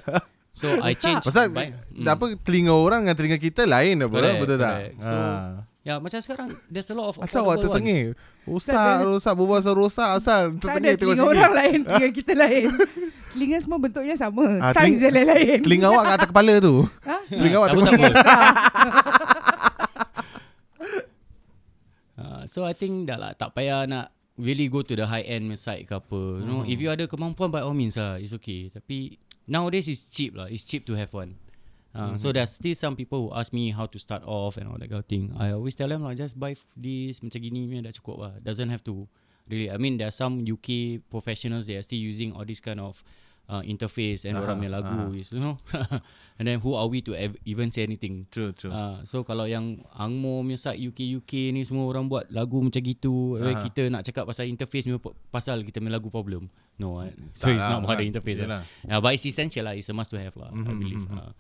So I Rosak. change pasal by- hmm. apa telinga orang dengan telinga kita lain apa Correct, betul tak correct. So, Ah. Ya macam sekarang there's a lot of asal awak tersengih rosak rosak berbual pasal rosak asal Tak ada tersengih tengok telinga sini orang lain, telinga kita lain. Telinga semua bentuknya sama. Ah, Saiz teling- dia lain-lain. telinga awak kat atas kepala tu Ha? telinga awak Tak tengok tak apa. Ah, so I think dah lah tak payah nak really go to the high end side ke apa. You know, if you ada kemampuan by all means lah, it's okay. Tapi nowadays it's cheap lah. It's cheap to have one. Uh, So there's still some people who ask me how to start off and all that kind of thing. I always tell them lah, just buy this macam gini punya dah cukup lah. Doesn't have to really. I mean, there are some UK professionals they are still using all this kind of uh, interface and orang Aha, punya lagu, aha. is, you know. and then who are we to ev- even say anything? true true Uh, so kalau yang Angmo punya side UK UK ni semua orang buat lagu macam gitu, uh Aha. kita nak cakap pasal interface p- pasal kita punya lagu problem. No, uh, so Tak it's lah, not about the interface. Yelah. Lah. Yeah, but it's essential lah. It's a must to have lah. I Mhm, believe. mhm. Uh,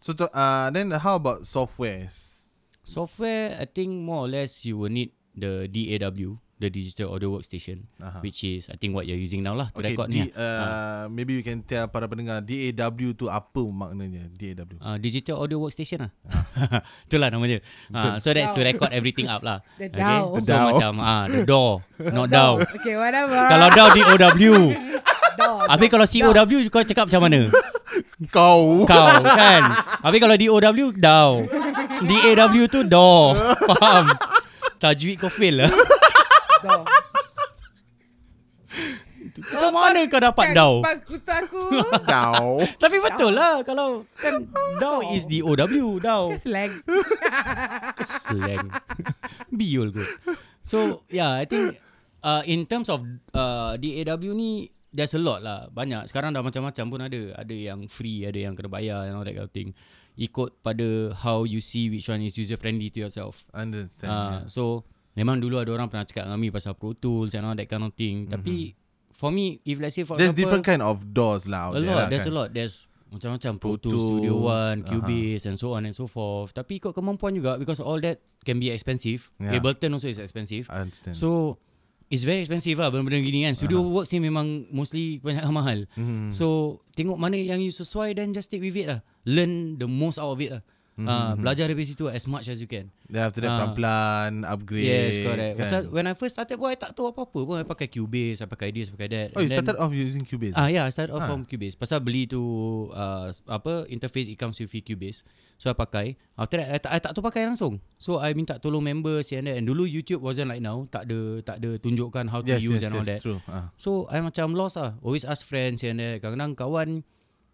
so to, uh, then how about softwares software, I think more or less you will need the DAW, the digital audio workstation, Aha. which is I think what you're using now lah to Okay, record D, ni. uh, maybe you can tell para pendengar DAW tu apa maknanya DAW. Uh, digital audio workstation lah. Itulah namanya. Uh, so that's to record everything up lah. The Okay? DAW. So DAW. macam ah the DAW, not DAW. Okay, whatever. Kalau DAW D-O-W. DAW. Habis kalau C-O-W kau cakap macam mana? Kau. Kau kan? Habis kalau D-O-W DAW. D-A-W tu DAW. Faham? Tajwid kau fail lah. DAW. Macam mana kau dapat DAW? Pak kutu aku. Kau. Tapi betul lah kalau kan DAW is D-O-W. DAW. Kan slang. slang. Biol kot. So yeah, I think uh, in terms of uh, DAW ni there's a lot lah. Banyak. Sekarang dah macam-macam pun ada. Ada yang free, ada yang kena bayar and all that kind of thing. Ikut pada how you see which one is user friendly to yourself. Understand. Uh, yeah. so memang dulu ada orang pernah cakap dengan mi pasal Pro Tools and all that kind of thing. Mm-hmm. Tapi for me if let's say for There's example, different kind of doors lah out a lot, lah, there's kan? a lot. There's macam-macam Pro, Pro Tools, Studio One, aha. Cubase and so on and so forth. Tapi ikut kemampuan juga because all that can be expensive. Yeah. Ableton also is expensive. I understand. So it's very expensive lah benda-benda gini kan. Studio uh-huh. works ni memang mostly banyak mahal. Mhm. So tengok mana yang you sesuai then just stick with it lah. Learn the most out of it lah. Uh, belajar dari situ as much as you can. Then after that Ah. pelan-pelan upgrade. Yes, correct. Kan? Pasal when I first started pun I tak tahu apa-apa pun. I pakai Cubase, I pakai this, I pakai that. oh, you And then- started off using Cubase. Ah yeah, I started off Ah. from Cubase. Pasal beli tu uh, apa interface it comes with Cubase. So I pakai. After that I tak, I tak tahu pakai langsung. So I minta tolong members and that. And dulu YouTube wasn't like now. Tak ada tak ada tunjukkan how to yes, use yes, and all yes, that. true. Ah. So I macam lost lah. Always ask friends and that. Kadang-kadang kawan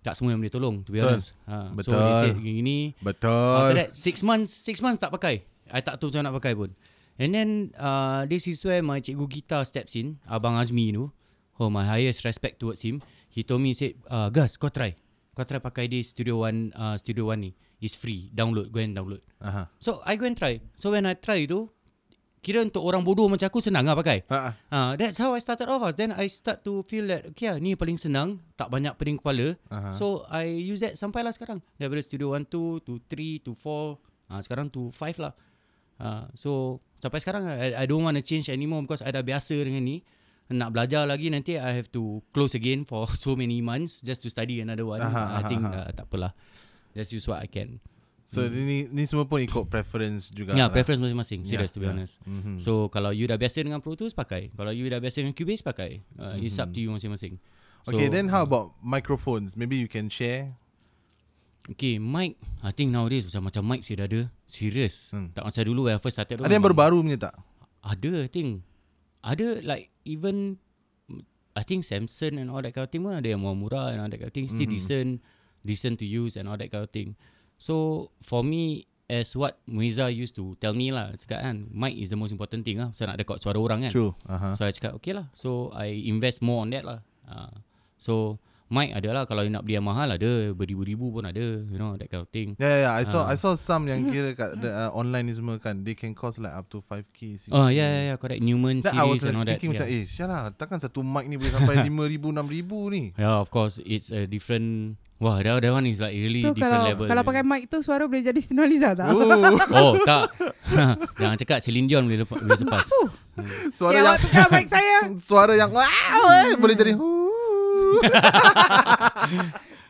tak semua yang boleh tolong to be Betul. honest. Ha, So Betul. they said gini. Betul. After that six months six months tak pakai. I tak tahu macam nak pakai pun. And then uh, this is where my cikgu guitar steps in. Abang Azmi tu. Oh my highest respect towards him. He told me he said, uh, Gus kau try. Kau try pakai this Studio One uh, Studio One ni. It's free. Download. Go and download. Aha. So I go and try. So when I try tu, kira untuk orang bodoh macam aku senang lah pakai. Ha. Ah, that's how I started off. Then I start to feel that okay lah, ni paling senang, tak banyak pening kepala. Aha. So I use that sampailah sekarang. Daripada Studio 1 2 to 3 to 4, ah sekarang to 5 lah. Ah, so sampai sekarang I, I don't want to change anymore because I dah biasa dengan ni. Nak belajar lagi nanti I have to close again for so many months just to study another one. Aha, I think aha. uh, tak apalah. Just use what I can. So ni ni semua pun ikut preference juga. Ya, yeah, lah. preference masing-masing. Yeah, Serious to be yeah. honest. Mhm. So kalau you dah biasa dengan Pro Tools pakai. Kalau you dah biasa dengan Cubase pakai. Uh, It's up to you masing-masing. Mm-hmm. Okay, then how about microphones? Maybe you can share. Okay, mic. I think nowadays macam macam mic sih dah ada. Serious. Hmm. Tak macam dulu when I first started. Ada yang baru-baru punya tak? Ada, I think. Ada like even I think Samsung and all that kind of thing pun ada yang murah-murah and all that kind of thing. Still Mhm. decent, decent to use and all that kind of thing. So for me, as what Muiza used to tell me lah, cakap kan, mic is the most important thing lah. Saya nak record suara orang kan. True. Aha. So I cakap okay lah. So I invest more on that lah. Uh, so mic ada lah. Kalau you nak beli yang mahal ada. Beribu-ribu pun ada. You know that kind of thing. Yeah, yeah, yeah. I saw Ah. I saw some yang kira kat the, uh, online ni semua kan. They can cost like up to 5k. 6K. Oh yeah, yeah, yeah, correct. Newman I was series and all like that. thinking macam yeah. eh sialah takkan satu mic ni boleh sampai 5000 6000 ni. yeah, of course, it's a different. Wah, that, that one is like really Tu different kalau level. kalau pakai mic tu suara boleh jadi Sinaliza tak? Oh, Oh tak Jangan cakap Celine Dion boleh, lepas, boleh sepas suara Ya, yang tukar mic saya. suara yang wow eh, boleh jadi.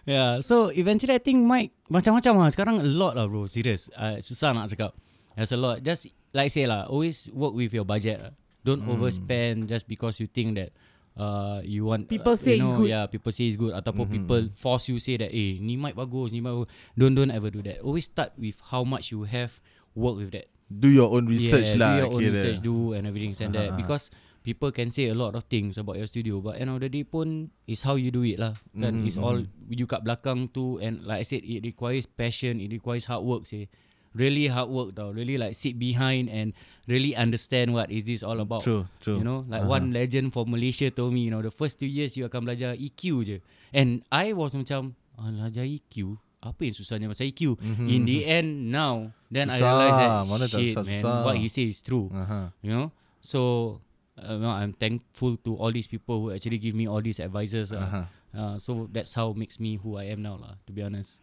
Yeah So eventually I think mic Macam-macam lah Sekarang a lot lah bro Serious uh, Susah nak cakap There's a lot Just like say lah Always work with your budget lah. Don't Hmm. overspend Just because you think that uh, You want People uh, say you it's know, good. Yeah people say it's good Ataupun Mhm. people Force you say that Eh ni mic bagus Ni mic bagus. Don't don't ever do that. Always start with How much you have Work with that. Do your own research yeah, lah do your own research do and everything and that. Ah. because people can say a lot of things about your studio but end of the day pun is how you do it lah kan? Mhm, it's all you kat belakang tu and like I said it requires passion it requires hard work say really hard work tau really like sit behind and really understand what is this all about True, true. You know, like Aha. one legend from Malaysia told me, you know, the first two years you akan belajar EQ je. And I was macam, ah, belajar EQ? Apa yang susahnya pasal EQ? Mhm, In the end, now, then I Susah. realised that, Mana shit susah- man, susah. what he say is true. Aha. You know? So, uh, no, I'm thankful to all these people who actually give me all these advices. Uh, Aha. uh, so that's how makes me who I am now lah, to be honest.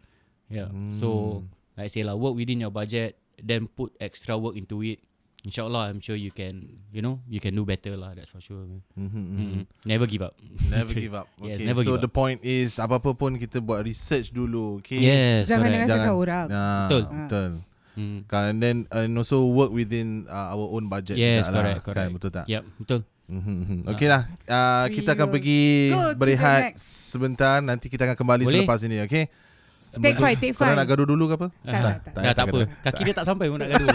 Yeah. So, Hmm. Like I say lah, work within your budget, then put extra work into it. Inshallah, I'm sure you can, you know, you can do better lah. That's for sure. man. Mhm, mhm. Mm. Never give up. Never give up. Yes, Okay, never so give the up. point is apa-apa pun kita buat research dulu. Okay. Yes, Jangan correct. dengar cakap orang. Nah, Betul. Betul. Mm. Kan and then and also work within uh, our own budget Yes, juga correct, lah. correct. Kan, betul tak? Yep, betul. Mhm, mhm. Okay lah. Uh, kita akan pergi the berehat next. sebentar. Nanti kita akan kembali Boleh. selepas ini. Okay. Take five, take Korang five. nak gaduh dulu ke apa? Tak, tak, tak. Dah tak apa. Kaki dia tak sampai pun nak gaduh.